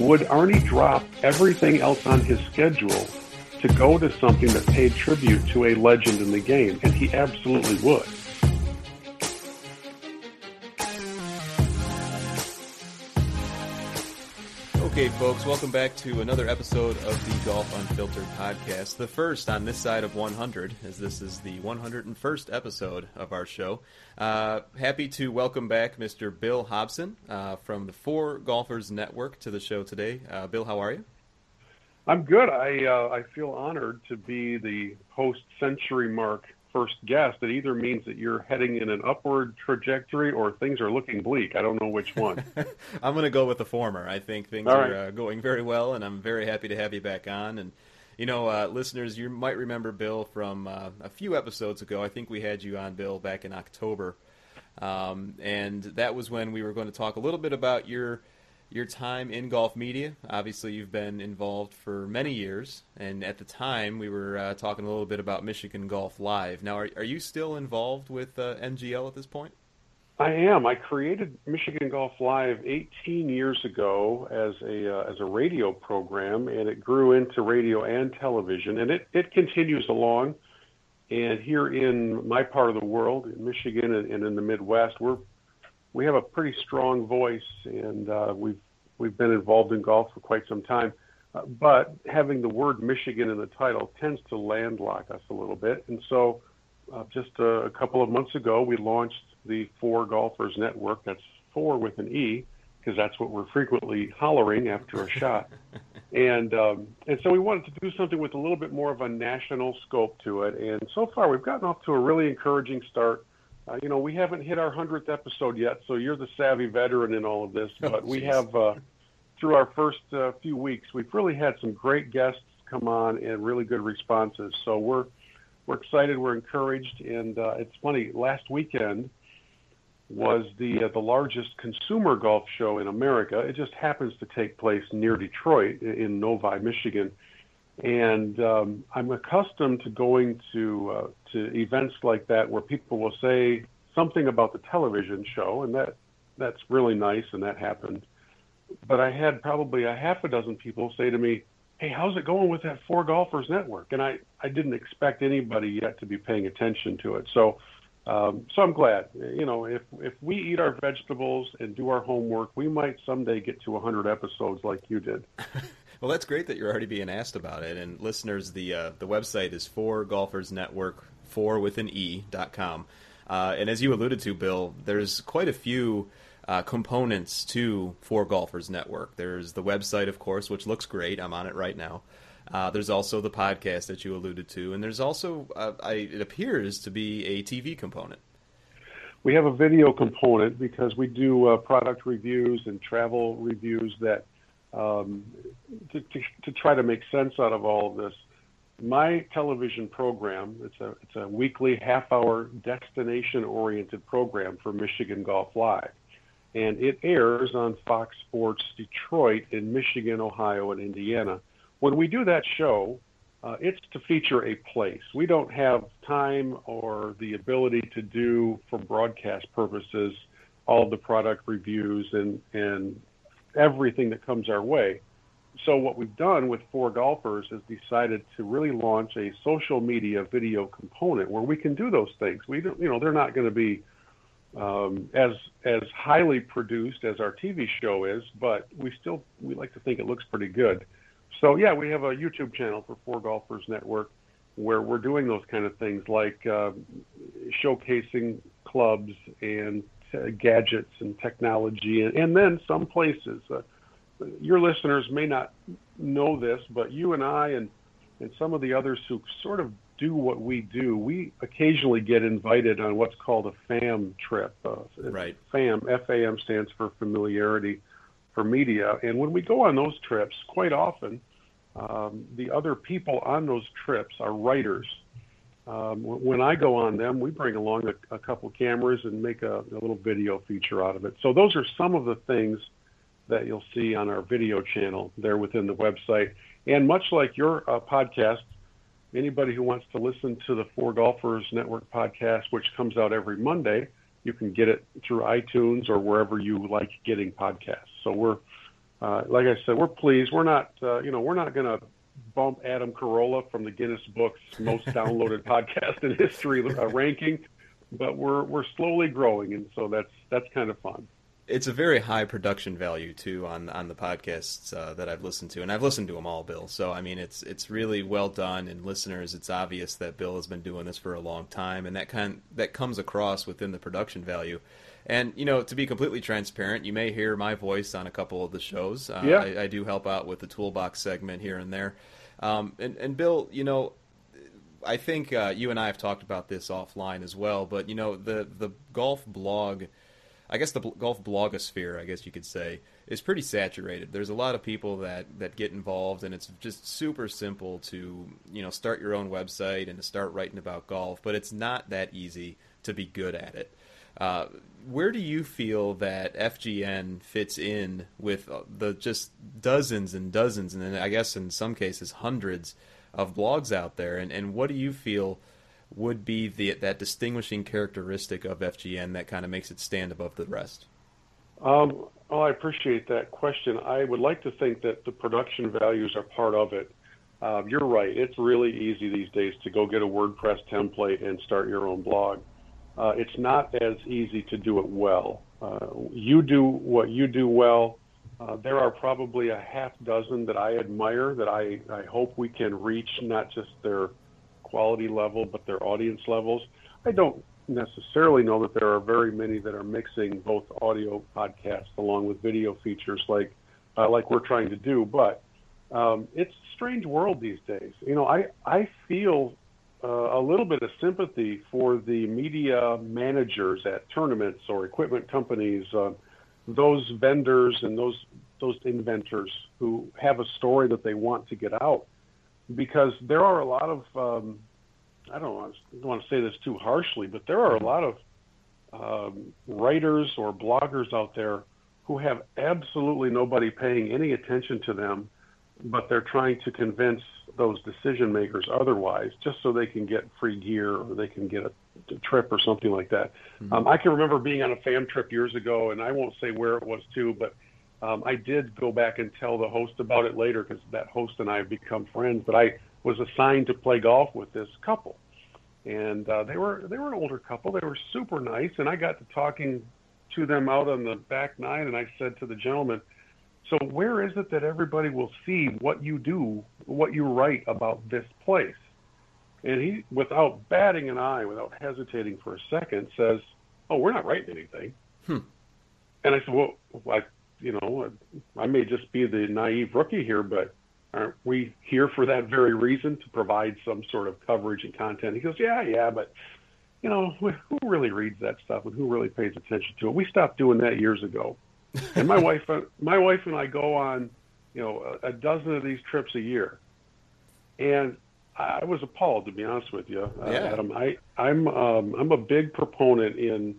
Would Arnie drop everything else on his schedule to go to something that paid tribute to a legend in the game? And he absolutely would. Okay, folks, welcome back to another episode of the Golf Unfiltered podcast. The first on this side of 100, as this is the 101st episode of our show. Uh, happy to welcome back Mr. Bill Hobson uh, from the Fore Golfers Network to the show today. Uh, Bill, how are you? I'm good. I uh, I feel honored to be the post century mark first guest. It either means that you're heading in an upward trajectory or things are looking bleak. I don't know which one. I'm going to go with the former. I think things All are right. uh, going very well, and I'm very happy to have you back on. And you know, uh, listeners, you might remember Bill from uh, a few episodes ago. I think we had you on, Bill, back in October, um, and that was when we were going to talk a little bit about your your time in golf media. Obviously, you've been involved for many years, and at the time, we were uh, talking a little bit about Michigan Golf Live. Now, are, are you still involved with uh, MGL at this point? I am. I created Michigan Golf Live 18 years ago as a uh, as a radio program, and it grew into radio and television, and it it continues along. And here in my part of the world, in Michigan and, and in the Midwest, we're we have a pretty strong voice, and uh, we've we've been involved in golf for quite some time. Uh, but having the word Michigan in the title tends to landlock us a little bit, and so uh, just a, a couple of months ago, we launched the Fore Golfers Network. That's four with an E, because that's what we're frequently hollering after a shot. And um, and so we wanted to do something with a little bit more of a national scope to it. And so far, we've gotten off to a really encouraging start. Uh, you know, we haven't hit our hundredth episode yet, so you're the savvy veteran in all of this. Oh, But we have uh, through our first uh, few weeks, we've really had some great guests come on and really good responses. So we're we're excited, we're encouraged, and uh, it's funny. Last weekend was the uh, the largest consumer golf show in America. It just happens to take place near Detroit in Novi, Michigan. And um, I'm accustomed to going to uh, to events like that where people will say something about the television show, and that that's really nice, and that happened. But I had probably a half a dozen people say to me, "Hey, how's it going with that Fore Golfers Network?" And I I didn't expect anybody yet to be paying attention to it. So um, so I'm glad. You know, if if we eat our vegetables and do our homework, we might someday get to 100 episodes like you did. Well, that's great that you're already being asked about it. And listeners, the uh, the website is Fore Golfers Network, four with an E dot com. Uh, and as you alluded to, Bill, there's quite a few uh, components to Fore Golfers Network. There's the website, of course, which looks great. I'm on it right now. Uh, there's also the podcast that you alluded to, and there's also, uh, I, it appears to be a TV component. We have a video component because we do uh, product reviews and travel reviews that um, to, to, to try to make sense out of all of this. My television program, it's a, it's a weekly half hour destination oriented program for Michigan Golf Live. And it airs on Fox Sports Detroit in Michigan, Ohio, and Indiana. When we do that show, uh, it's to feature a place. We don't have time or the ability to do, for broadcast purposes, all the product reviews and, and everything that comes our way. So what we've done with Fore Golfers is decided to really launch a social media video component where we can do those things. We don't, you know, they're not going to be um, as as highly produced as our TV show is, but we still we like to think it looks pretty good. So yeah, we have a YouTube channel for Fore Golfers Network where we're doing those kind of things like uh, showcasing clubs and uh, gadgets and technology, and, and then some places. Uh, your listeners may not know this, but you and I and and some of the others who sort of do what we do, we occasionally get invited on what's called a FAM trip. Uh, right. FAM, FAM stands for familiarity for media. And when we go on those trips, quite often, um, the other people on those trips are writers. Um, when I go on them, we bring along a, a couple cameras and make a, a little video feature out of it. So those are some of the things that you'll see on our video channel there within the website. And much like your uh, podcast, anybody who wants to listen to the Fore Golfers Network podcast, which comes out every Monday, you can get it through iTunes or wherever you like getting podcasts. So we're, uh, like I said, we're pleased. We're not, uh, you know, we're not going to bump Adam Carolla from the Guinness Book's most downloaded podcast in history uh, ranking, but we're we're slowly growing, and so that's that's kind of fun it's a very high production value too on on the podcasts uh, that I've listened to, and I've listened to them all, Bill. So I mean, it's it's really well done, and listeners, it's obvious that Bill has been doing this for a long time, and that kind that comes across within the production value. And you know, to be completely transparent, you may hear my voice on a couple of the shows. Uh, yeah. I, I, do help out with the toolbox segment here and there. Um, and, and Bill, you know, I think uh, you and I have talked about this offline as well. But you know, the the golf blog I guess the golf blogosphere, I guess you could say, is pretty saturated. There's a lot of people that, that get involved, and it's just super simple to you know start your own website and to start writing about golf. But it's not that easy to be good at it. Uh, where do you feel that FGN fits in with uh, the just dozens and dozens, and then I guess in some cases hundreds of blogs out there? And, and what do you feel would be the that distinguishing characteristic of FGN that kind of makes it stand above the rest? Um, well, I appreciate that question. I would like to think that the production values are part of it. Uh, you're right. It's really easy these days to go get a WordPress template and start your own blog. Uh, it's not as easy to do it well. Uh, you do what you do well. Uh, there are probably a half dozen that I admire that I, I hope we can reach, not just their quality level, but their audience levels. I don't necessarily know that there are very many that are mixing both audio podcasts along with video features like uh, like we're trying to do. But um, it's a strange world these days. You know, I I feel uh, a little bit of sympathy for the media managers at tournaments or equipment companies, uh, those vendors and those those inventors who have a story that they want to get out because there are a lot of um, I don't want to, don't want to say this too harshly, but there are a lot of um, writers or bloggers out there who have absolutely nobody paying any attention to them, but they're trying to convince those decision makers otherwise, just so they can get free gear or they can get a, a trip or something like that. Mm-hmm. Um, I can remember being on a fam trip years ago, and I won't say where it was too, but um, I did go back and tell the host about it later because that host and I have become friends. But I was assigned to play golf with this couple, and uh, they were they were an older couple. They were super nice, and I got to talking to them out on the back nine, and I said to the gentleman, "So where is it that everybody will see what you do, what you write about this place?" And he, without batting an eye, without hesitating for a second, says, "Oh, we're not writing anything." Hmm. And I said, "Well, I you know, I may just be the naive rookie here, but aren't we here for that very reason to provide some sort of coverage and content? He goes, yeah, yeah, but you know, who really reads that stuff and who really pays attention to it? We stopped doing that years ago. and my wife, my wife and I go on, you know, a, a dozen of these trips a year, and I was appalled to be honest with you, uh, yeah. Adam. I, I'm, um, I'm a big proponent in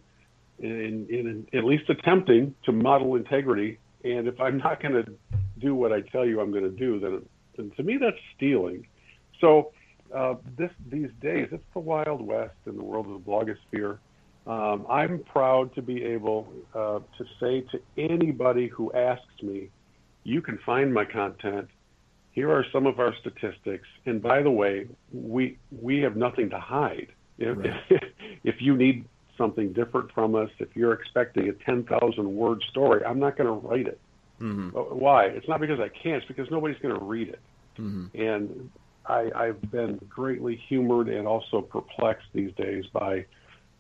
in, in at least attempting to model integrity. And if I'm not going to do what I tell you I'm going to do, then, then to me that's stealing. So uh, this these days, it's the wild west in the world of the blogosphere. Um, I'm proud to be able uh, to say to anybody who asks me, "You can find my content. Here are some of our statistics. And by the way, we we have nothing to hide. If, right. if, if you need something different from us, if you're expecting a 10,000 word story, I'm not going to write it. Mm-hmm. Why? It's not because I can't, it's because nobody's going to read it. Mm-hmm. And I, I've been greatly humored and also perplexed these days by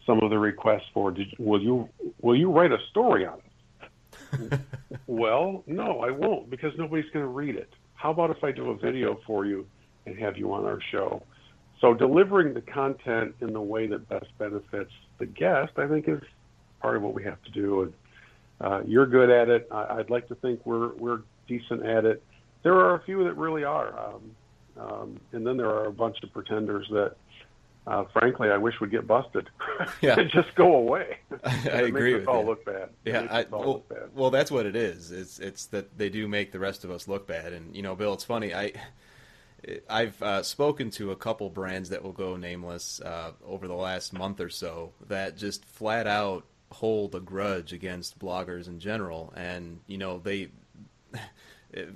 some of the requests for did, will you will you write a story on it? well, no, I won't because nobody's going to read it. How about if I do a video for you and have you on our show? So delivering the content in the way that best benefits the guest, I think, is part of what we have to do. And uh, you're good at it. I, would like to think we're we're decent at it. There are a few that really are, um, um, and then there are a bunch of pretenders that, uh, frankly, I wish would get busted yeah. and just go away. I, I agree with all you. Look bad. Yeah, I, well, look bad. well, that's what it is. It's it's that they do make the rest of us look bad. And you know, Bill, it's funny. I I've uh, spoken to a couple brands that will go nameless uh, over the last month or so that just flat out hold a grudge against bloggers in general, and you know they.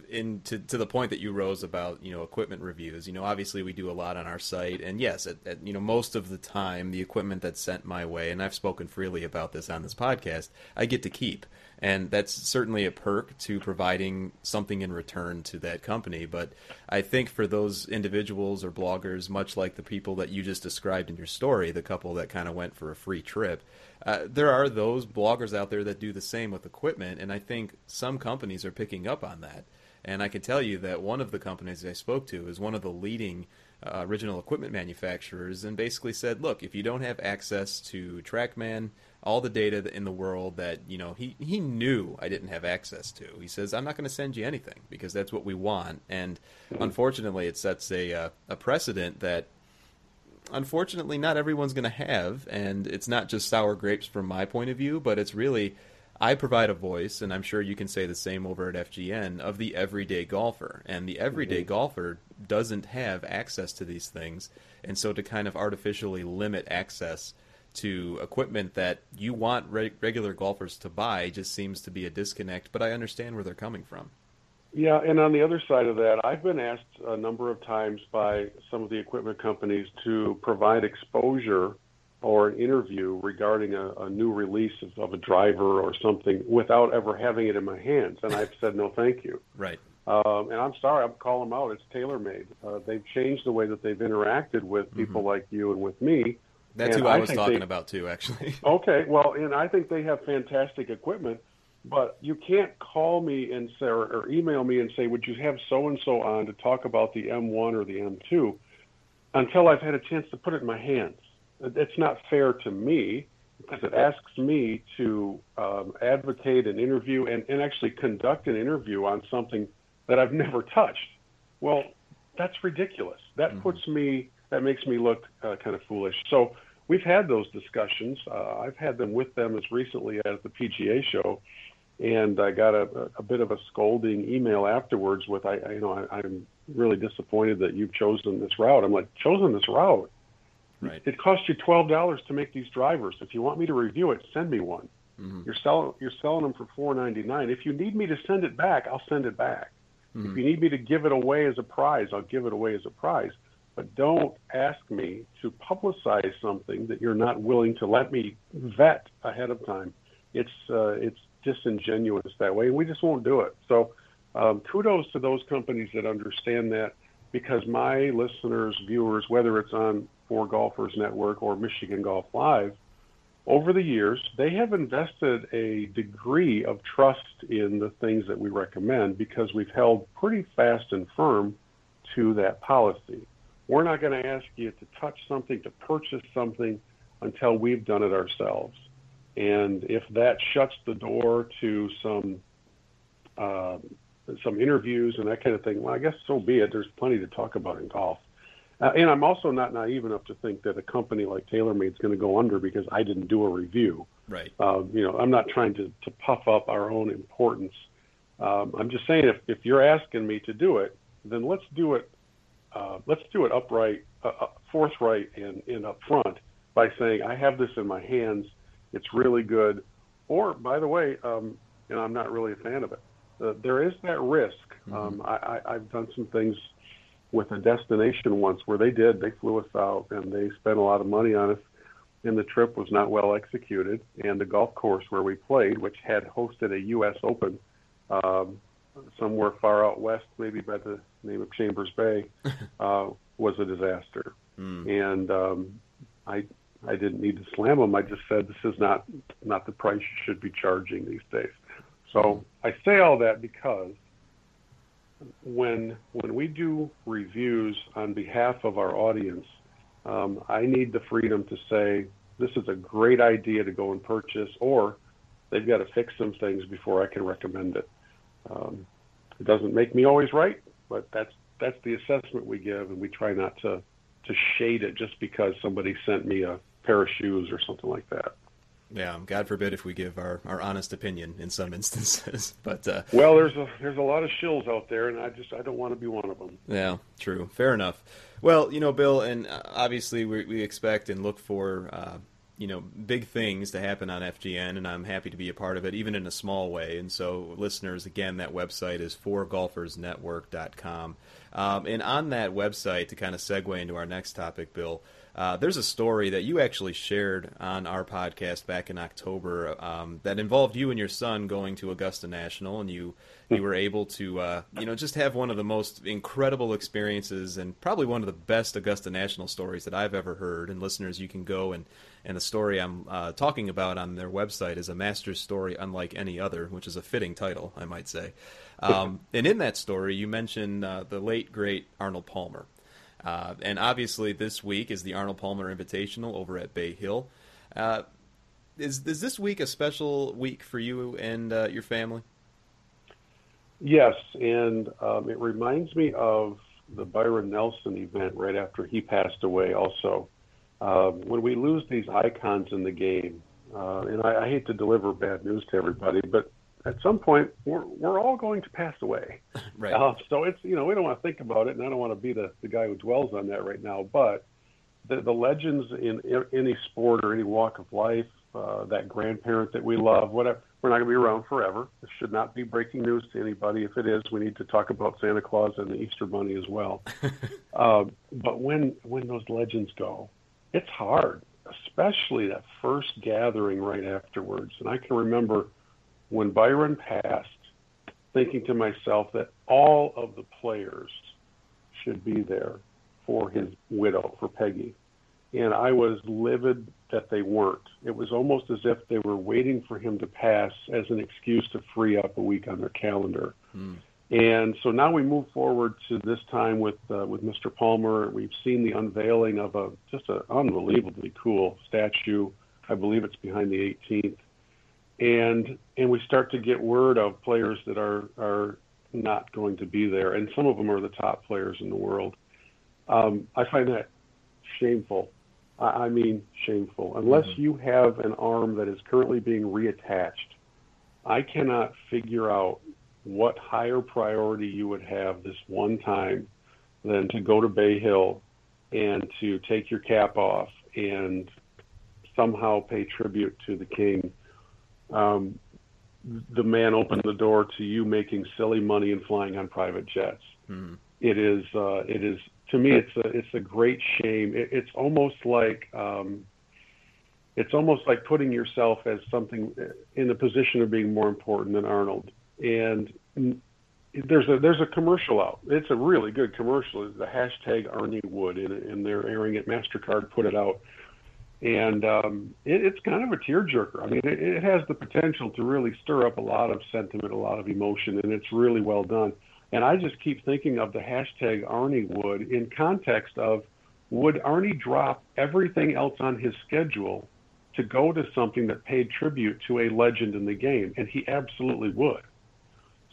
in to, to the point that you rose about you know equipment reviews you know obviously we do a lot on our site and yes at, at, you know most of the time the equipment that's sent my way and I've spoken freely about this on this podcast I get to keep and that's certainly a perk to providing something in return to that company. But I think for those individuals or bloggers, much like the people that you just described in your story, the couple that kind of went for a free trip, uh, there are those bloggers out there that do the same with equipment, and I think some companies are picking up on that. And I can tell you that one of the companies I spoke to is one of the leading uh, original equipment manufacturers and basically said, look, if you don't have access to TrackMan, all the data in the world that you know he he knew I didn't have access to. He says I'm not going to send you anything because that's what we want. And unfortunately, it sets a uh, a precedent that unfortunately not everyone's going to have. And it's not just sour grapes from my point of view, but it's really I provide a voice, and I'm sure you can say the same over at FGN, of the everyday golfer. And the everyday mm-hmm. golfer doesn't have access to these things. And so to kind of artificially limit access to equipment that you want re- regular golfers to buy just seems to be a disconnect, but I understand where they're coming from. Yeah, and on the other side of that, I've been asked a number of times by some of the equipment companies to provide exposure or an interview regarding a, a new release of, of, a driver or something without ever having it in my hands. And I've said, no, thank you. Right. Um, and I'm sorry, I'm calling them out. It's TaylorMade. Uh, they've changed the way that they've interacted with people mm-hmm. like you and with me that's and who I, I was talking they, about too, actually. okay, well, and I think they have fantastic equipment, but you can't call me and say or, or email me and say, "Would you have so and so on to talk about the M1 or the M2?" Until I've had a chance to put it in my hands. It's not fair to me because it asks me to um, advocate an interview and, and actually conduct an interview on something that I've never touched. Well, that's ridiculous. That mm-hmm. puts me that makes me look uh, kind of foolish. So we've had those discussions. Uh, I've had them with them as recently as the PGA show, and I got a, a bit of a scolding email afterwards with, I, I you know, I, I'm really disappointed that you've chosen this route. I'm like, chosen this route. Right. It cost you twelve dollars to make these drivers. If you want me to review it, send me one. Mm-hmm. You're selling you're selling them for four ninety nine. If you need me to send it back, I'll send it back. Mm-hmm. If you need me to give it away as a prize, I'll give it away as a prize but don't ask me to publicize something that you're not willing to let me vet ahead of time. It's uh, it's disingenuous that way, and we just won't do it. So, um, kudos to those companies that understand that, because my listeners, viewers, whether it's on Fore Golfers Network or Michigan Golf Live, over the years, they have invested a degree of trust in the things that we recommend because we've held pretty fast and firm to that policy. We're not going to ask you to touch something, to purchase something until we've done it ourselves. And if that shuts the door to some uh, some interviews and that kind of thing, well, I guess so be it. There's plenty to talk about in golf. Uh, and I'm also not naive enough to think that a company like TaylorMade is going to go under because I didn't do a review. Right. Uh, you know, I'm not trying to, to puff up our own importance. Um, I'm just saying if, if you're asking me to do it, then let's do it uh, let's do it upright, uh, uh, forthright, and, and upfront by saying, I have this in my hands. It's really good. Or, by the way, um, you know, I'm not really a fan of it. Uh, there is that risk. Mm-hmm. Um, I, I, I've done some things with a destination once where they did. They flew us out and they spent a lot of money on us, and the trip was not well executed. And the golf course where we played, which had hosted a U.S. Open, um, somewhere far out west, maybe by the name of Chambers Bay, uh, was a disaster. Mm. And um, I I didn't need to slam them. I just said this is not not the price you should be charging these days. So I say all that because when when we do reviews on behalf of our audience, Um, I need the freedom to say this is a great idea to go and purchase, or they've got to fix some things before I can recommend it. Um, it doesn't make me always right, but that's that's the assessment we give, and we try not to to shade it just because somebody sent me a pair of shoes or something like that. Yeah, God forbid if we give our, our honest opinion in some instances. But uh, well, there's a there's a lot of shills out there, and I just I don't want to be one of them. Yeah, true, fair enough. Well, you know, Bill, and uh, obviously we, we expect and look for uh, you know big things to happen on FGN, and I'm happy to be a part of it, even in a small way. And so, listeners, again, that website is foregolfersnetwork.com. Um, and on that website, to kind of segue into our next topic, Bill, uh, there's a story that you actually shared on our podcast back in October um, that involved you and your son going to Augusta National, and you you were able to uh, you know just have one of the most incredible experiences and probably one of the best Augusta National stories that I've ever heard. And listeners, you can go and and the story I'm uh, talking about on their website is a master's story unlike any other, which is a fitting title, I might say. Um, and in that story, you mentioned uh, the late great Arnold Palmer. Uh, and obviously, this week is the Arnold Palmer Invitational over at Bay Hill. Uh, is is this week a special week for you and uh, your family? Yes, and um, it reminds me of the Byron Nelson event right after he passed away. Also, um, when we lose these icons in the game, uh, and I, I hate to deliver bad news to everybody, but at some point we're we're all going to pass away. right. Uh, so it's you know we don't want to think about it, and I don't want to be the the guy who dwells on that right now. But the the legends in, in any sport or any walk of life, uh, that grandparent that we love, whatever, we're not going to be around forever. This should not be breaking news to anybody. If it is, we need to talk about Santa Claus and the Easter Bunny as well. uh, but when when those legends go, it's hard, especially that first gathering right afterwards. And I can remember when Byron passed, thinking to myself that all of the players should be there for his widow, for Peggy. And I was livid that they weren't. It was almost as if they were waiting for him to pass as an excuse to free up a week on their calendar. Mm. And so now we move forward to this time with uh, with Mr. Palmer. We've seen the unveiling of a just an unbelievably cool statue. I believe it's behind the 18th and and we start to get word of players that are are not going to be there, and some of them are the top players in the world. Um, I find that shameful. I, I mean, shameful. Unless mm-hmm. you have an arm that is currently being reattached, I cannot figure out what higher priority you would have this one time than to go to Bay Hill and to take your cap off and somehow pay tribute to the king um, the man opened the door to you making silly money and flying on private jets. Mm-hmm. It is uh, it is to me it's a it's a great shame. It, it's almost like um, it's almost like putting yourself as something in the position of being more important than Arnold. And there's a there's a commercial out. It's a really good commercial. It's the hashtag Arnie Would, and, and they're airing it. Mastercard put it out and um, it, it's kind of a tearjerker. I mean, it, it has the potential to really stir up a lot of sentiment, a lot of emotion, and it's really well done. And I just keep thinking of the hashtag Arnie Would in context of would Arnie drop everything else on his schedule to go to something that paid tribute to a legend in the game? And he absolutely would.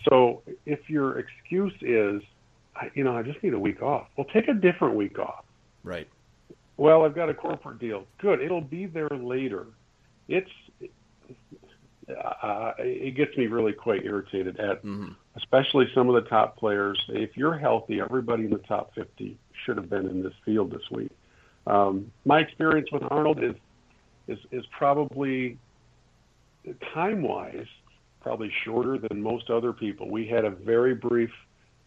So if your excuse is, you know, I just need a week off, well, take a different week off. Right. Well, I've got a corporate deal. Good. It'll be there later. It's uh, it gets me really quite irritated at, mm-hmm. especially some of the top players. If you're healthy, everybody in the top 50 should have been in this field this week. Um, my experience with Arnold is is is probably time wise probably shorter than most other people. We had a very brief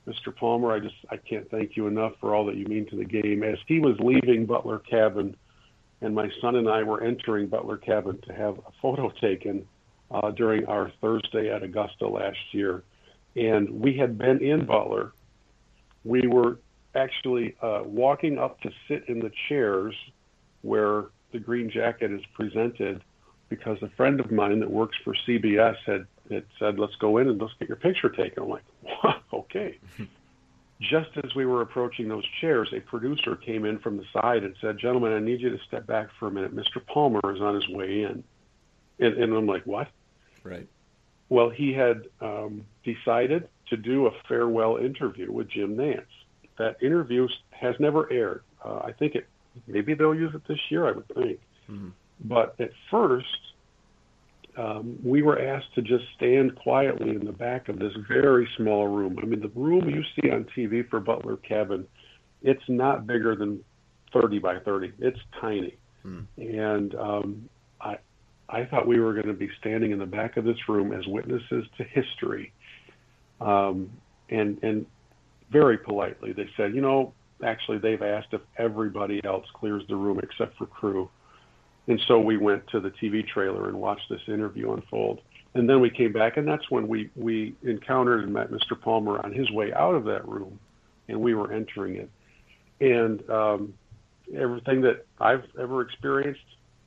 Mr. Palmer, I just I can't thank you enough for all that you mean to the game. As he was leaving Butler Cabin, and my son and I were entering Butler Cabin to have a photo taken uh, during our Thursday at Augusta last year, and we had been in Butler. We were actually uh, walking up to sit in the chairs where the green jacket is presented because a friend of mine that works for CBS had, had said, let's go in and let's get your picture taken. I'm like, okay. just as we were approaching those chairs, a producer came in from the side and said, "Gentlemen, I need you to step back for a minute. Mr. Palmer is on his way in." And, and I'm like, "What?" Right. Well, he had um, decided to do a farewell interview with Jim Nantz. That interview has never aired. Uh, I think it maybe they'll use it this year. I would think. Mm-hmm. But at first, um, we were asked to just stand quietly in the back of this very small room. I mean, the room you see on TV for Butler Cabin, it's not bigger than 30 by 30. It's tiny. Hmm. And um, I, I thought we were going to be standing in the back of this room as witnesses to history. Um, and, and very politely, they said, you know, actually, they've asked if everybody else clears the room except for crew. And so we went to the TV trailer and watched this interview unfold. And then we came back, and that's when we, we encountered and met Mr. Palmer on his way out of that room, and we were entering it. And um, everything that I've ever experienced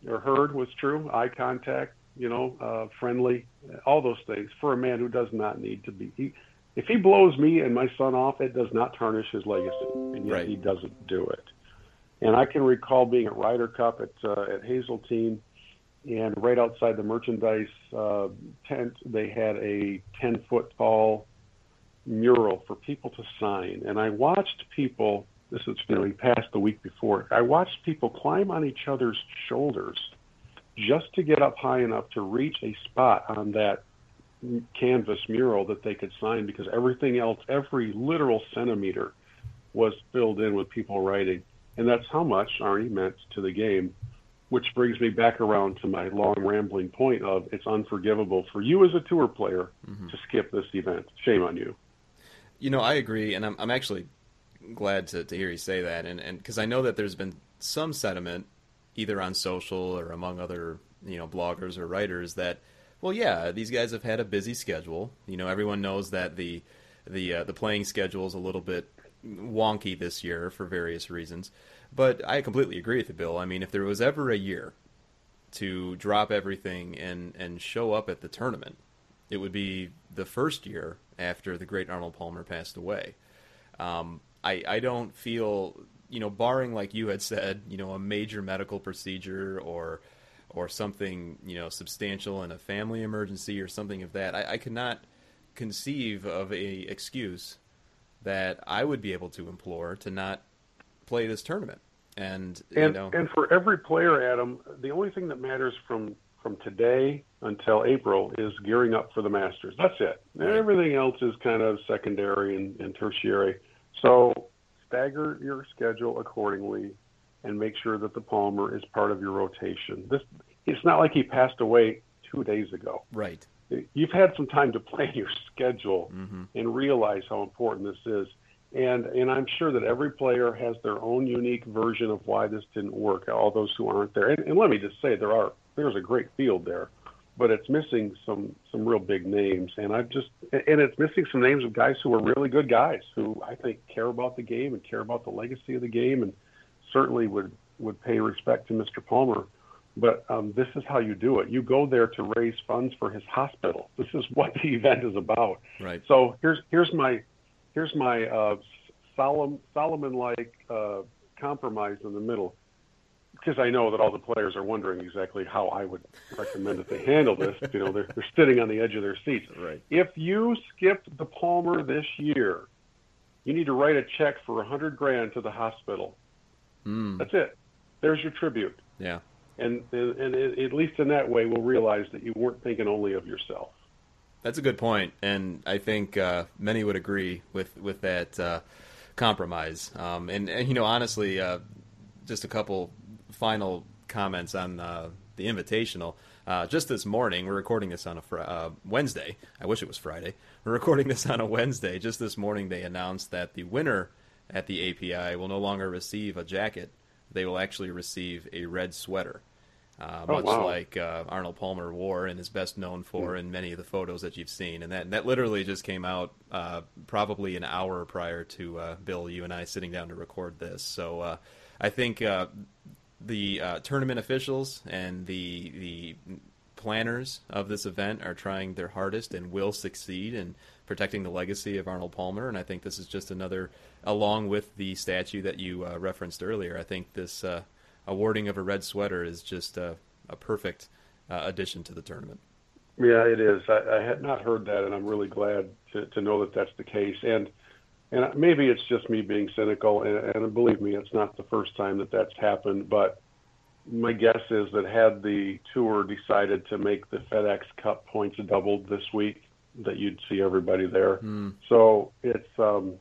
or heard was true eye contact, you know, uh, friendly, all those things for a man who does not need to be. He, if he blows me and my son off, it does not tarnish his legacy, and yet right. he doesn't do it. And I can recall being at Ryder Cup at uh, at Hazeltine, and right outside the merchandise uh, tent, they had a 10 foot tall mural for people to sign. And I watched people. This is you know he passed the week before. I watched people climb on each other's shoulders just to get up high enough to reach a spot on that canvas mural that they could sign because everything else, every literal centimeter, was filled in with people writing. And that's how much Arnie meant to the game, which brings me back around to my long rambling point of it's unforgivable for you as a tour player mm-hmm. to skip this event. Shame on you. You know, I agree, and I'm, I'm actually glad to, to hear you say that, and because I know that there's been some sentiment, either on social or among other you know bloggers or writers, that well, yeah, these guys have had a busy schedule. You know, everyone knows that the the uh, the playing schedule is a little bit wonky this year for various reasons. But I completely agree with you, Bill. I mean, if there was ever a year to drop everything and and show up at the tournament, it would be the first year after the great Arnold Palmer passed away. Um, I I don't feel you know, barring like you had said, you know, a major medical procedure or or something you know substantial in a family emergency or something of that, I, I could not conceive of a excuse that I would be able to implore to not play this tournament. And and, you know, and for every player, Adam, the only thing that matters from from today until April is gearing up for the Masters. That's it. Right. Everything else is kind of secondary and, and tertiary. So stagger your schedule accordingly and make sure that the Palmer is part of your rotation. This it's not like he passed away two days ago. Right you've had some time to plan your schedule mm-hmm. and realize how important this is. And and I'm sure that every player has their own unique version of why this didn't work. All those who aren't there, and, and let me just say there are there's a great field there, but it's missing some some real big names. And I've just and it's missing some names of guys who are really good guys who I think care about the game and care about the legacy of the game, and certainly would would pay respect to Mr. Palmer but um, this is how you do it. You go there to raise funds for his hospital. This is what the event is about. Right. So here's here's my here's my uh, Solomon Solomon-like uh, compromise in the middle, because I know that all the players are wondering exactly how I would recommend that they handle this. You know, they're they're sitting on the edge of their seats. Right. If you skipped the Palmer this year, you need to write a check for a hundred grand to the hospital. Mm. That's it. There's your tribute. Yeah and and at least in that way, we'll realize that you weren't thinking only of yourself. That's a good point, and I think uh, many would agree with with that uh, compromise. Um, and, and you know, honestly, uh, just a couple final comments on uh, the invitational. Uh, just this morning, we're recording this on a fr- uh, Wednesday. I wish it was Friday. We're recording this on a Wednesday. Just this morning, they announced that the winner at the API will no longer receive a jacket. They will actually receive a red sweater uh, oh, much wow. like uh, Arnold Palmer wore and is best known for mm. in many of the photos that you've seen. And that that literally just came out uh, probably an hour prior to uh, Bill, you and I sitting down to record this. So uh, I think uh, the tournament officials and the the planners of this event are trying their hardest and will succeed in protecting the legacy of Arnold Palmer. And I think this is just another, along with the statue that you uh, referenced earlier. I think this uh, awarding of a red sweater is just a, a perfect uh, addition to the tournament. Yeah, it is. I, I, had not heard that, and I'm really glad to, to know that that's the case. And and maybe it's just me being cynical, and, and believe me, it's not the first time that that's happened. But my guess is that had the tour decided to make the FedEx Cup points doubled this week, that you'd see everybody there. Mm. So it's um,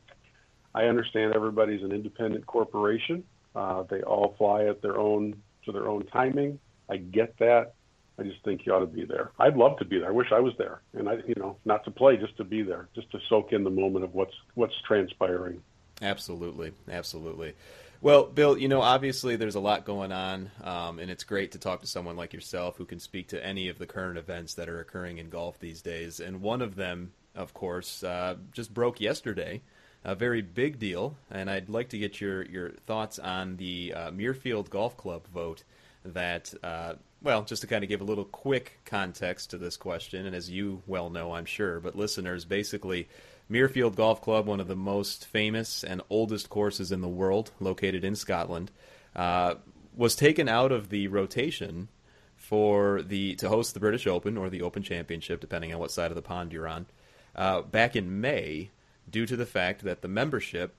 I understand everybody's an independent corporation. Uh, they all fly at their own to their own timing. I get that. I just think you ought to be there. I'd love to be there. I wish I was there, and I, you know, not to play, just to be there, just to soak in the moment of what's what's transpiring. Absolutely, absolutely. Well, Bill, you know, obviously there's a lot going on, um, and it's great to talk to someone like yourself who can speak to any of the current events that are occurring in golf these days. And one of them, of course, uh, just broke yesterday. A very big deal, and I'd like to get your, your thoughts on the uh, Muirfield Golf Club vote that uh, well, just to kind of give a little quick context to this question, and as you well know, I'm sure, but listeners, basically, Muirfield Golf Club, one of the most famous and oldest courses in the world, located in Scotland, uh, was taken out of the rotation for the to host the British Open or the Open Championship, depending on what side of the pond you're on, uh, back in May, due to the fact that the membership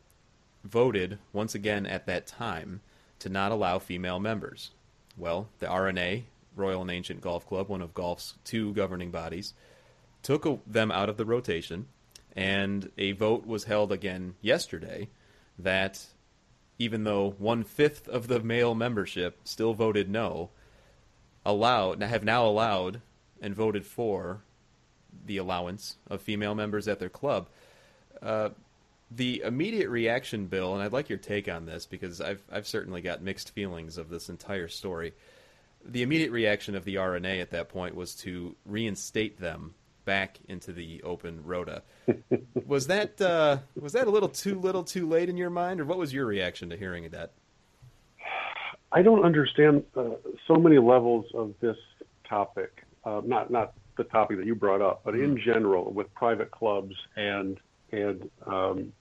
voted once again at that time to not allow female members. Well, the R&A, Royal and Ancient Golf Club, one of golf's two governing bodies, took them out of the rotation, and a vote was held again yesterday that even though one fifth of the male membership still voted no, allowed have now allowed and voted for the allowance of female members at their club. Uh, the immediate reaction, Bill, and I'd like your take on this because I've I've certainly got mixed feelings of this entire story. The immediate reaction of the R&A at that point was to reinstate them back into the open rota. was that uh, was that a little too little, too late in your mind, or what was your reaction to hearing that? I don't understand uh, so many levels of this topic. Uh, not not the topic that you brought up, but in mm-hmm. general with private clubs and and um,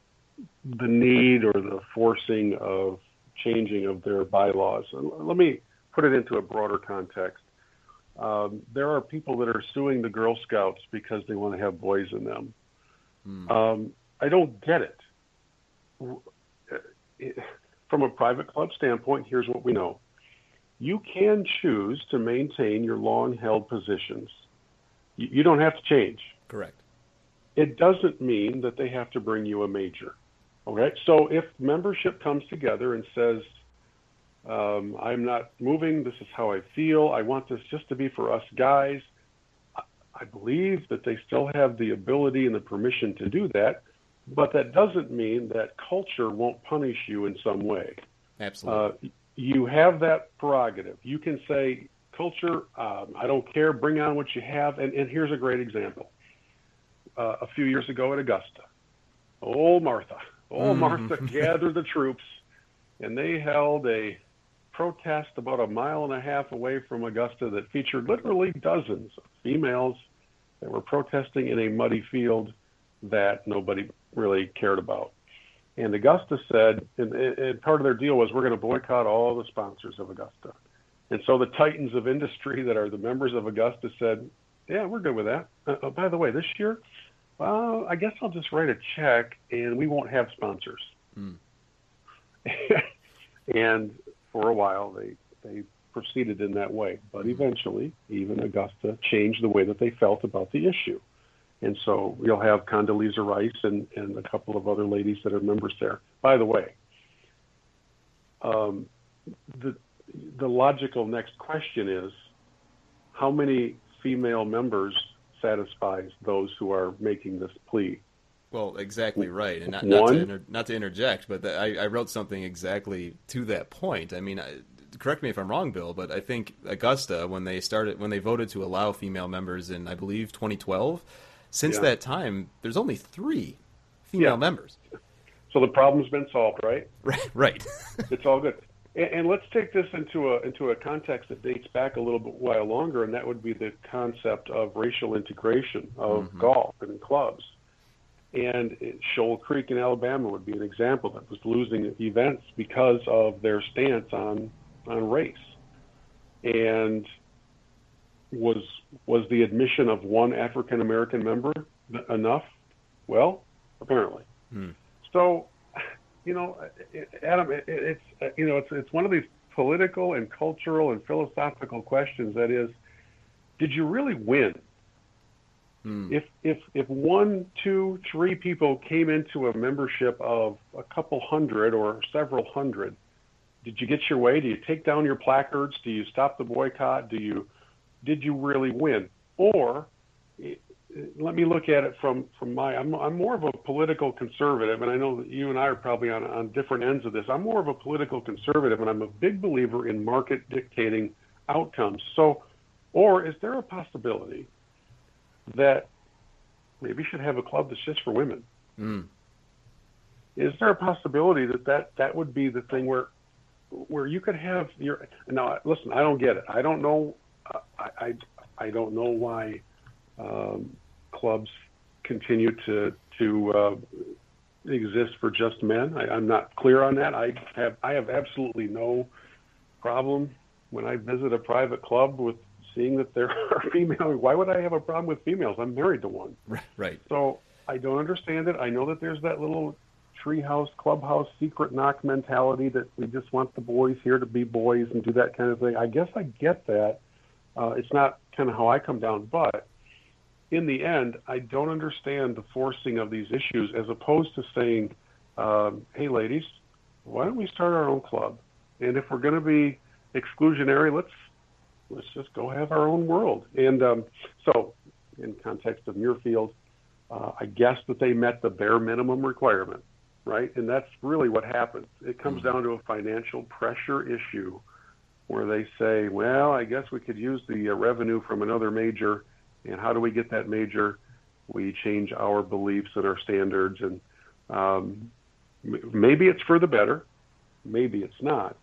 the need or the forcing of changing of their bylaws. Let me put it into a broader context. Um, there are people that are suing the Girl Scouts because they want to have boys in them. Hmm. Um, I don't get it. From a private club standpoint, here's what we know. You can choose to maintain your long held positions. You, you don't have to change. Correct. It doesn't mean that they have to bring you a major. Okay, so if membership comes together and says, um, I'm not moving, this is how I feel, I want this just to be for us guys, I believe that they still have the ability and the permission to do that, but that doesn't mean that culture won't punish you in some way. Absolutely. Uh, you have that prerogative. You can say, culture, um, I don't care, bring on what you have. And, and here's a great example. Uh, a few years ago at Augusta, old Martha, Oh, Martha gathered the troops, and they held a protest about a mile and a half away from Augusta that featured literally dozens of females that were protesting in a muddy field that nobody really cared about. And Augusta said, and, and part of their deal was we're going to boycott all the sponsors of Augusta. And so the titans of industry that are the members of Augusta said, yeah, we're good with that. Uh, oh, by the way, this year well, I guess I'll just write a check and we won't have sponsors. Mm. and for a while, they, they proceeded in that way. But eventually, even Augusta changed the way that they felt about the issue. And so you'll have Condoleezza Rice and, and a couple of other ladies that are members there. By the way, um, the, the logical next question is how many female members satisfies those who are making this plea. Well, exactly right, and not, not to inter, not to interject, but the, I, I, wrote something exactly to that point. I mean, I, correct me if I'm wrong, Bill, but I think Augusta, when they started, when they voted to allow female members in, I believe, 2012, since yeah. that time, there's only three female yeah. members. So the problem's been solved, right? Right. Right. it's all good. And, and let's take this into a into a context that dates back a little bit while longer, and that would be the concept of racial integration of Mhm. golf and clubs. And Shoal Creek in Alabama would be an example that was losing events because of their stance on on race. And was was the admission of one African American member enough? Well, apparently. Hmm. So, you know, Adam, it, it's you know, it's it's one of these political and cultural and philosophical questions. That is, did you really win? Hmm. If if if one, two, three people came into a membership of a couple hundred or several hundred, did you get your way? Do you take down your placards? Do you stop the boycott? Do you did you really win? Or let me look at it from from my I'm I'm more of a political conservative, and I know that you and I are probably on on different ends of this. I'm more of a political conservative, and I'm a big believer in market dictating outcomes. So, or is there a possibility that maybe should have a club that's just for women? Hmm. Is there a possibility that that, that would be the thing where where you could have your now? Listen, I don't get it. I don't know. I I, I don't know why um, clubs continue to to uh, exist for just men. I, I'm not clear on that. I have I have absolutely no problem when I visit a private club with seeing that there are females. Why would I have a problem with females? I'm married to one. Right. Right. So I don't understand it. I know that there's that little treehouse, clubhouse, secret knock mentality that we just want the boys here to be boys and do that kind of thing. I guess I get that. Uh, it's not kind of how I come down, but in the end, I don't understand the forcing of these issues as opposed to saying, um, "Hey, ladies, why don't we start our own club? And if we're going to be exclusionary, let's let's just go have our own world." And um, so, in context of Muirfield, uh, I guess that they met the bare minimum requirement, right? And that's really what happens. It comes down to a financial pressure issue where they say, well, I guess we could use the uh, revenue from another major. And how do we get that major? We change our beliefs and our standards. And um, maybe it's for the better, maybe it's not.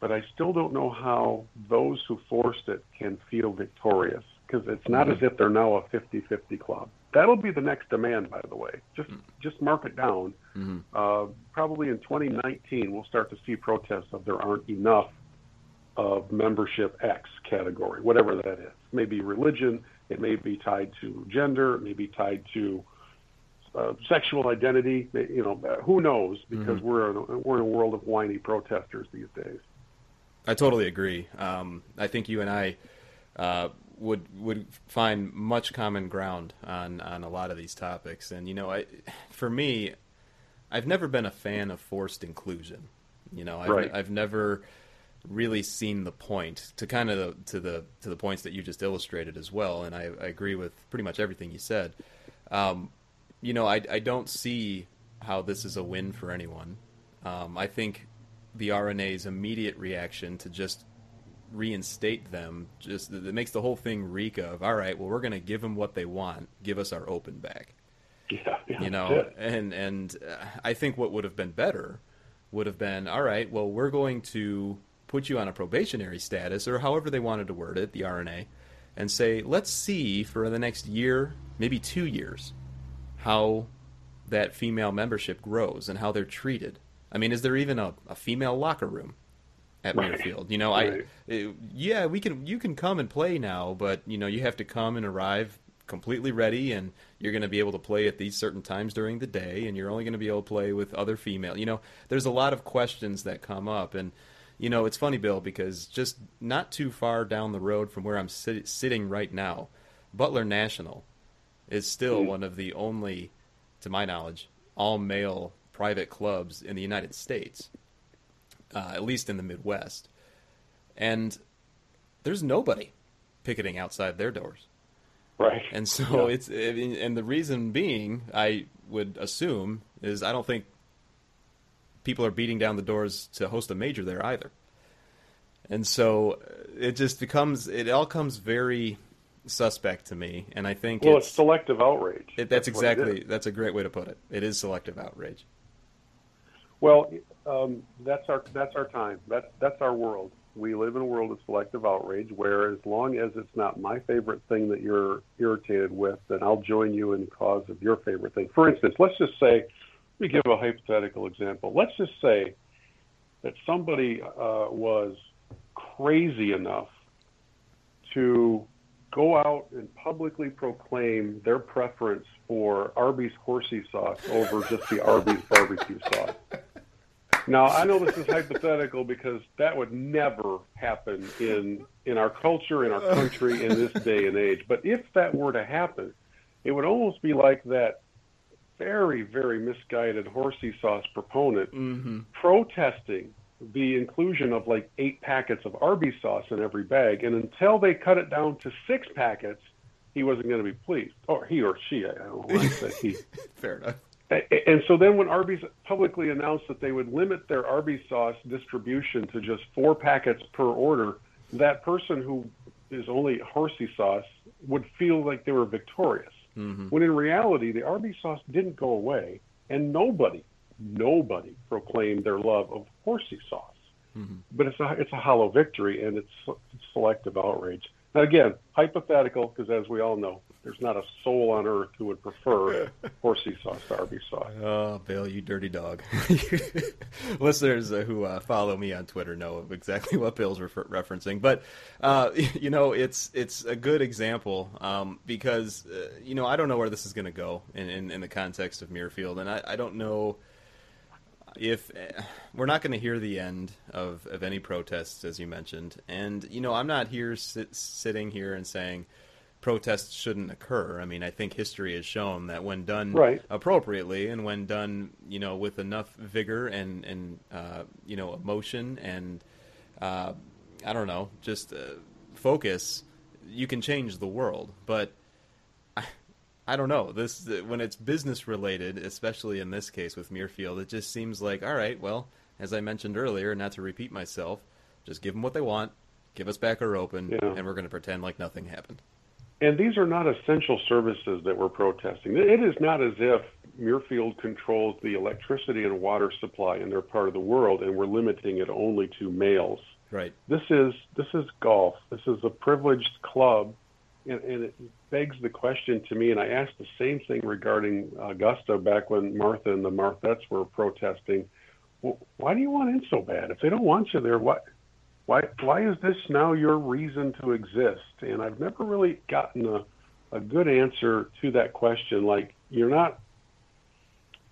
But I still don't know how those who forced it can feel victorious because it's not as if they're now a 50-50 club. That'll be the next demand, by the way. Just just mark it down. Mhm. Uh, probably in 2019, we'll start to see protests of there aren't enough of membership X category, whatever that is. Maybe religion, it may be tied to gender, it may be tied to uh, sexual identity. You know, who knows? Because we're in a, we're in a world of whiny protesters these days. I totally agree. Um, I think you and I uh, would would find much common ground on on a lot of these topics. And you know, I for me, I've never been a fan of forced inclusion. You know, I've, Right. I've never really seen the point to kind of to the to the points that you just illustrated as well. And I, I agree with pretty much everything you said. Um, you know, I I don't see how this is a win for anyone. Um, I think the R&A's immediate reaction to just reinstate them just it makes the whole thing reek of all right well we're going to give them what they want give us our open back Yeah, yeah you know it. and and uh, i think what would have been better would have been all right well we're going to put you on a probationary status or however they wanted to word it the R&A and say let's see for the next year maybe two years how that female membership grows and how they're treated i mean is there even a, a female locker room at Right. You know, Right. I uh, yeah, we can you can come and play now, but you know, you have to come and arrive completely ready and you're going to be able to play at these certain times during the day and you're only going to be able to play with other female. You know, there's a lot of questions that come up and you know, it's funny Bill because just not too far down the road from where I'm sit- sitting right now, Butler National is still Hmm. one of the only to my knowledge all male private clubs in the United States uh, at least in the Midwest. And there's nobody picketing outside their doors. right. And so Yeah. it's and the reason being, I would assume, is I don't think people are beating down the doors to host a major there either. And so uh, it just becomes it all comes very suspect to me, and I think well, it's, it's selective outrage. it, that's what it exactly that's a great way to put it. It is selective outrage. Well, um, that's our that's our time. That's that's our world. We live in a world of selective outrage where, as long as it's not my favorite thing that you're irritated with, then I'll join you in the cause of your favorite thing. For instance, let's just say, let me give a hypothetical example. Let's just say that somebody uh, was crazy enough to go out and publicly proclaim their preference for Arby's horsey sauce over just the Arby's barbecue sauce. Now, I know this is hypothetical because that would never happen in in our culture, in our country, in this day and age. But if that were to happen, it would almost be like that very, very misguided horsey sauce proponent mm-hmm. protesting the inclusion of like eight packets of Arby's sauce in every bag, and until they cut it down to six packets, he wasn't going to be pleased, or he or she. I don't know why I said he. Fair enough. And so then, when Arby's publicly announced that they would limit their Arby's sauce distribution to just four packets per order, that person who is only horsey sauce would feel like they were victorious. Mm-hmm. When in reality, the Arby's sauce didn't go away, and nobody nobody proclaimed their love of horsey sauce. Mm-hmm. But it's a it's a hollow victory, and it's, it's selective outrage. Now again, hypothetical, because as we all know, there's not a soul on earth who would prefer horsey sauce to Arby's sauce. Oh, Bill, you dirty dog! Listeners who uh, follow me on Twitter know exactly what Bill's refer- referencing. But uh, you know, it's it's a good example um, because uh, you know I don't know where this is going to go in, in, in the context of Muirfield, and I, I don't know if we're not going to hear the end of, of any protests, as you mentioned, and you know, I'm not here sit, sitting here and saying protests shouldn't occur. I mean, I think history has shown that when done right. appropriately and when done, you know, with enough vigor and and uh, you know, emotion and uh, I don't know, just uh, focus, you can change the world. But I I don't know. This when it's business related, especially in this case with Muirfield, it just seems like all right. Well, as I mentioned earlier, not to repeat myself, just give them what they want, give us back our open, yeah. and we're going to pretend like nothing happened. And these are not essential services that we're protesting. It is not as if Muirfield controls the electricity and water supply in their part of the world, and we're limiting it only to males. Right. This is this is golf. This is a privileged club and, and it begs the question to me, and I asked the same thing regarding Augusta back when Martha and the Marthettes were protesting. Well, why do you want in so bad? If they don't want you there, what? Why? Why is this now your reason to exist? And I've never really gotten a, a good answer to that question. Like you're not.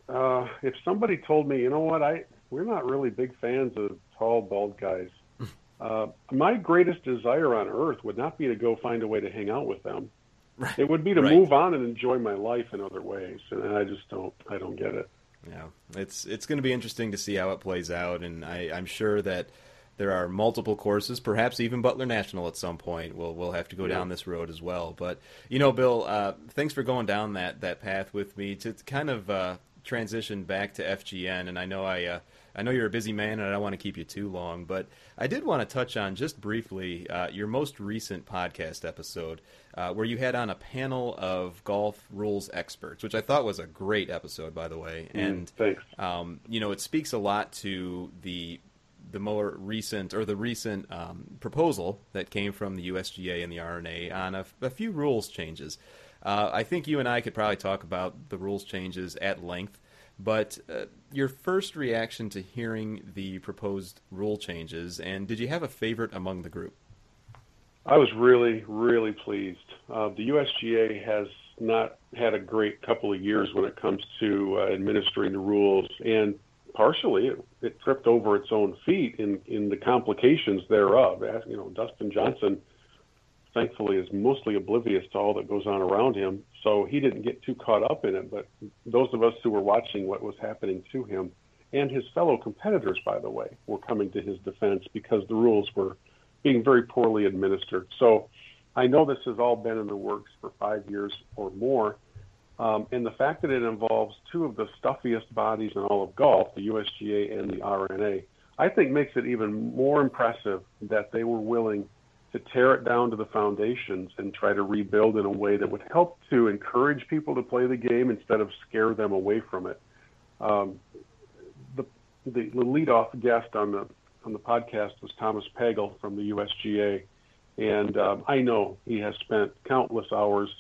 Uh, if somebody told me, you know what, I we're not really big fans of tall, bald guys. Uh, my greatest desire on earth would not be to go find a way to hang out with them. Right. It would be to right. move on and enjoy my life in other ways, and I just don't. I don't get it. Yeah, it's it's going to be interesting to see how it plays out, and I, I'm sure that there are multiple courses, perhaps even Butler National at some point. We'll we'll have to go yeah. down this road as well. But you know, Bill, uh, thanks for going down that that path with me to kind of uh, transition back to FGN. And I know I uh, I know you're a busy man, and I don't want to keep you too long, but I did want to touch on just briefly uh, your most recent podcast episode, uh, where you had on a panel of golf rules experts, which I thought was a great episode, by the way. Mm, and thanks. Um, you know, it speaks a lot to the the more recent or the recent um, proposal that came from the USGA and the R&A on a, a few rules changes. Uh, I think you and I could probably talk about the rules changes at length. But uh, your first reaction to hearing the proposed rule changes, and did you have a favorite among the group? I was really, really pleased. Uh, the USGA has not had a great couple of years when it comes to uh, administering the rules, and partially it, it, tripped over its own feet in, in the complications thereof. You know, Dustin Johnson thankfully is mostly oblivious to all that goes on around him. So he didn't get too caught up in it. But those of us who were watching what was happening to him and his fellow competitors, by the way, were coming to his defense because the rules were being very poorly administered. So I know this has all been in the works for five years or more. Um, and the fact that it involves two of the stuffiest bodies in all of golf, the USGA and the R&A, I think makes it even more impressive that they were willing to tear it down to the foundations and try to rebuild in a way that would help to encourage people to play the game instead of scare them away from it. Um, the the, the leadoff guest on the on the podcast was Thomas Pagel from the USGA, and um, I know he has spent countless hours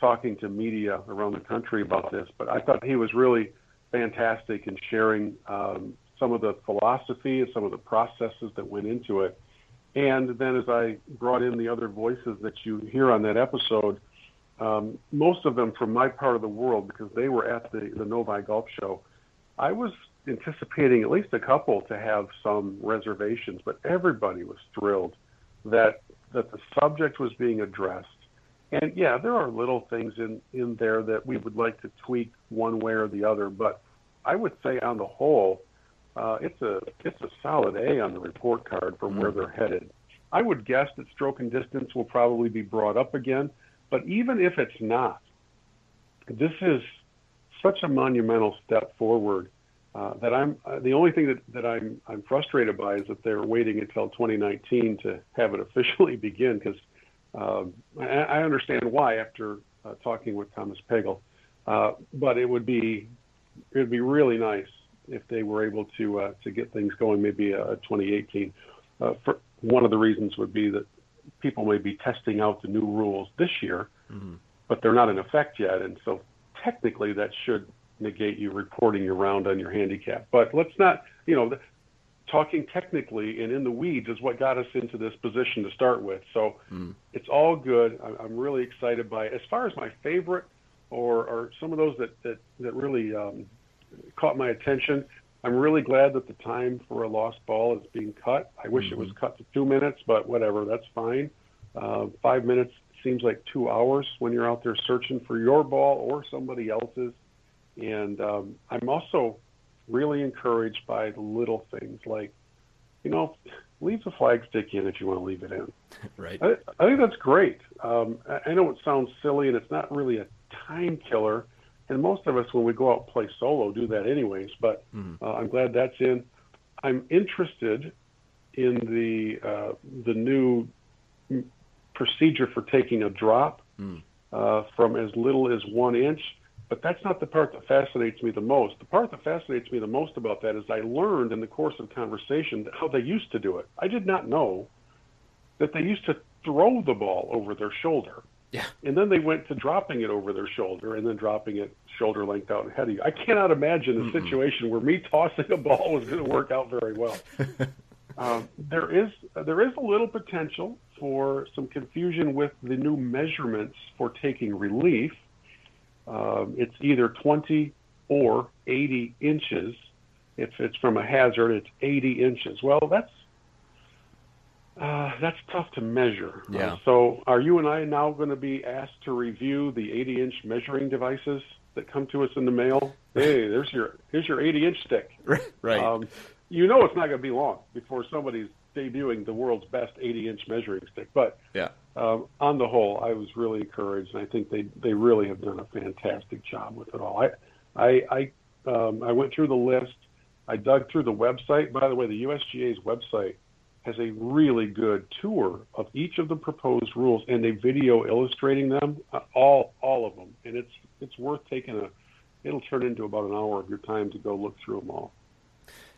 talking to media around the country about this. But I thought he was really fantastic in sharing um, some of the philosophy and some of the processes that went into it. And then as I brought in the other voices that you hear on that episode, um, most of them from my part of the world because they were at the, the Novi Golf Show. I was anticipating at least a couple to have some reservations, but everybody was thrilled that that the subject was being addressed. And yeah, there are little things in in there that we would like to tweak one way or the other, but I would say on the whole, uh, it's a it's a solid A on the report card for where they're headed. I would guess that stroke and distance will probably be brought up again, but even if it's not, this is such a monumental step forward uh, that I'm uh, the only thing that, that I'm I'm frustrated by is that they're waiting until 2019 to have it officially begin because um, I, I, understand why after uh, talking with Thomas Pagel, uh, but it would be it would be really nice if they were able to uh, to get things going maybe 2018. for one of the reasons would be that people may be testing out the new rules this year, mm-hmm. but they're not in effect yet, and so technically that should negate you reporting your round on your handicap. But let's not, you know, talking technically and in the weeds is what got us into this position to start with. So mm. it's all good. I'm really excited by it. As far as my favorite or, or some of those that, that, that really um, caught my attention, I'm really glad that the time for a lost ball is being cut. I wish mm-hmm. it was mm-hmm. cut to two minutes, but whatever, that's fine. Uh, five minutes seems like two hours when you're out there searching for your ball or somebody else's. And um, I'm also really encouraged by the little things like, you know, leave the flag stick in if you want to leave it in. Right. I, I think that's great. Um, I, I know it sounds silly and it's not really a time killer. And most of us, when we go out and play solo, do that anyways. But mm-hmm. uh, I'm glad that's in. I'm interested in the uh, the new procedure for taking a drop mm. uh, from as little as one inch but that's not the part that fascinates me the most. The part that fascinates me the most about that is I learned in the course of conversation how they used to do it. I did not know that they used to throw the ball over their shoulder. Yeah. And then they went to dropping it over their shoulder and then dropping it shoulder length out ahead of you. I cannot imagine a Mm-mm. situation where me tossing a ball was going to work out very well. um, there is there is a little potential for some confusion with the new measurements for taking relief um, it's either 20 or 80 inches. If it's from a hazard, it's 80 inches. Well, that's uh, that's tough to measure. Yeah. Uh, so, are you and I now going to be asked to review the 80-inch measuring devices that come to us in the mail? Hey, there's your here's your 80-inch stick. right. Um, you know it's not going to be long before somebody's debuting the world's best 80-inch measuring stick. But yeah, um, on the whole, I was really encouraged, and I think they they really have done a fantastic job with it all. I I I, um, I went through the list. I dug through the website. By the way, the USGA's website has a really good tour of each of the proposed rules and a video illustrating them, uh, all all of them, and it's it's worth taking a. It'll turn into about an hour of your time to go look through them all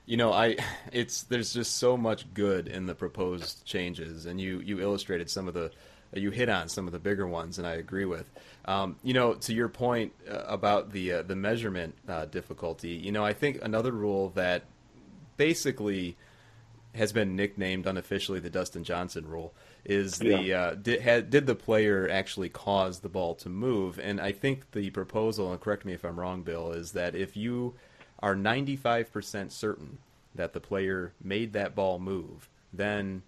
you know, I it's there's just so much good in the proposed changes, and you you illustrated some of the you hit on some of the bigger ones, and I agree with. Um, you know, to your point uh, about the uh, the measurement uh, difficulty, you know, I think another rule that basically has been nicknamed unofficially the Dustin Johnson rule is the yeah. uh, did, had, did the player actually cause the ball to move? And I think the proposal, and correct me if I'm wrong, Bill, is that if you are 95% certain that the player made that ball move, then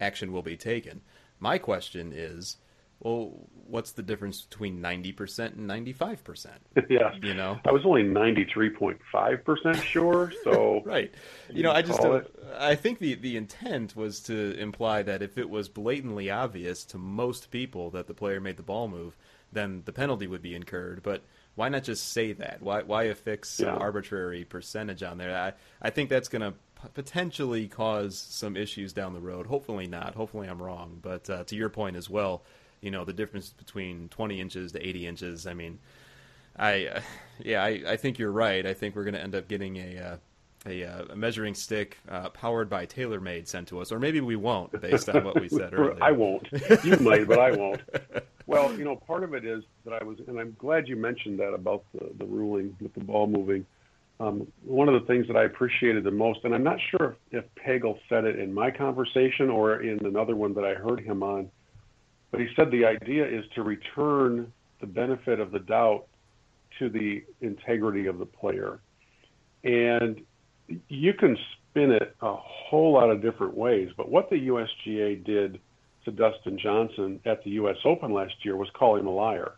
action will be taken. My question is, well, what's the difference between 90% and 95%? yeah. You know, I was only 93.5% sure. So, right. You know, I just, uh, I think the, the intent was to imply that if it was blatantly obvious to most people that the player made the ball move, then the penalty would be incurred. But why not just say that? Why why affix yeah. arbitrary percentage on there? I I think that's going to potentially cause some issues down the road. Hopefully not. Hopefully I'm wrong. But uh, to your point as well, you know the difference between 20 inches to 80 inches. I mean, I uh, yeah I, I think you're right. I think we're going to end up getting a uh, a, uh, a measuring stick uh, powered by TaylorMade sent to us, or maybe we won't, based on what we said earlier. I won't. You might, but I won't. Well, you know, part of it is that I was, and I'm glad you mentioned that about the, the ruling with the ball moving. Um, one of the things that I appreciated the most, and I'm not sure if Pagel said it in my conversation or in another one that I heard him on, but he said the idea is to return the benefit of the doubt to the integrity of the player. And you can spin it a whole lot of different ways, but what the USGA did to Dustin Johnson at the U.S. Open last year was call him a liar.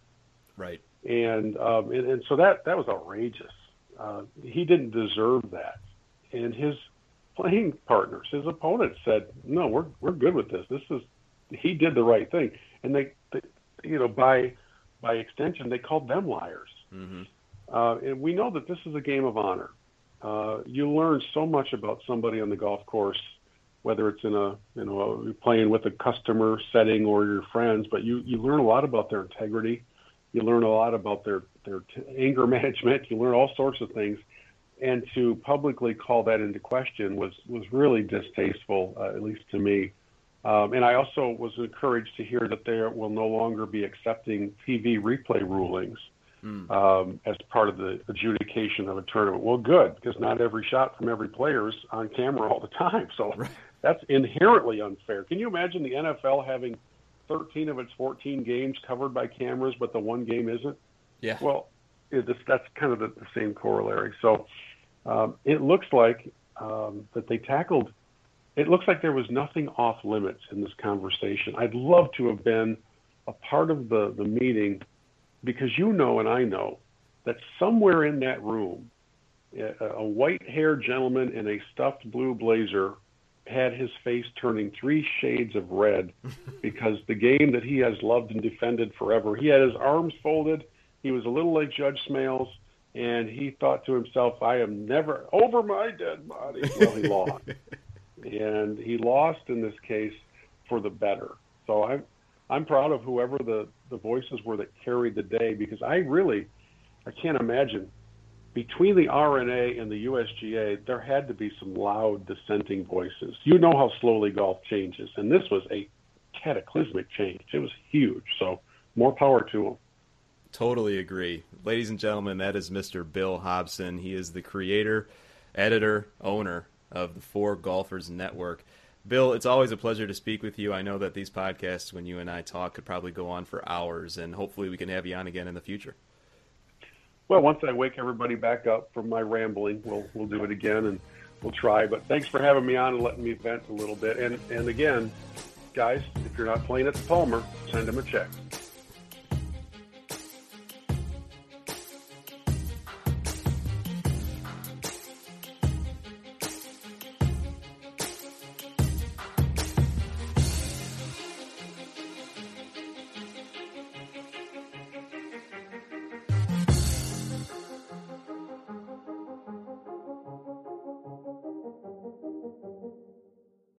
Right. And um, and, and so that that was outrageous. Uh, he didn't deserve that, and his playing partners, his opponents, said, "No, we're we're good with this. This is he did the right thing." And they, they you know, by by extension, they called them liars. Mm-hmm. Uh, and we know that this is a game of honor. Uh, you learn so much about somebody on the golf course, whether it's in a you know playing with a customer setting or your friends, but you you learn a lot about their integrity. You learn a lot about their their t- anger management. You learn all sorts of things, and to publicly call that into question was was really distasteful, uh, at least to me. Um, and I also was encouraged to hear that they will no longer be accepting TV replay rulings mm. um, as part of the adjudication of a tournament. Well, good, because not every shot from every player is on camera all the time. So right. that's inherently unfair. Can you imagine the NFL having 13 of its 14 games covered by cameras, but the one game isn't? Yeah. Well, it, that's kind of the, the same corollary. So um, it looks like um, that they tackled. It looks like there was nothing off limits in this conversation. I'd love to have been a part of the, the meeting because you know and I know that somewhere in that room, a white haired gentleman in a stuffed blue blazer had his face turning three shades of red because the game that he has loved and defended forever, he had his arms folded. He was a little like Judge Smails, and he thought to himself, I am never over my dead body. Well, he lost. and he lost in this case for the better. So I'm, I'm proud of whoever the, the voices were that carried the day because I really I can't imagine between the R&A and the USGA there had to be some loud dissenting voices. You know how slowly golf changes, and this was a cataclysmic change. It was huge. So more power to them. Totally agree. Ladies and gentlemen, that is Mr. Bill Hobson. He is the creator, editor, owner of the Fore Golfers Network. Bill, it's always a pleasure to speak with you. I know that these podcasts, when you and I talk, could probably go on for hours, and hopefully we can have you on again in the future. Well, once I wake everybody back up from my rambling, we'll we'll do it again, and we'll try. But thanks for having me on and letting me vent a little bit. And and again, guys, if you're not playing at the Palmer, send them a check.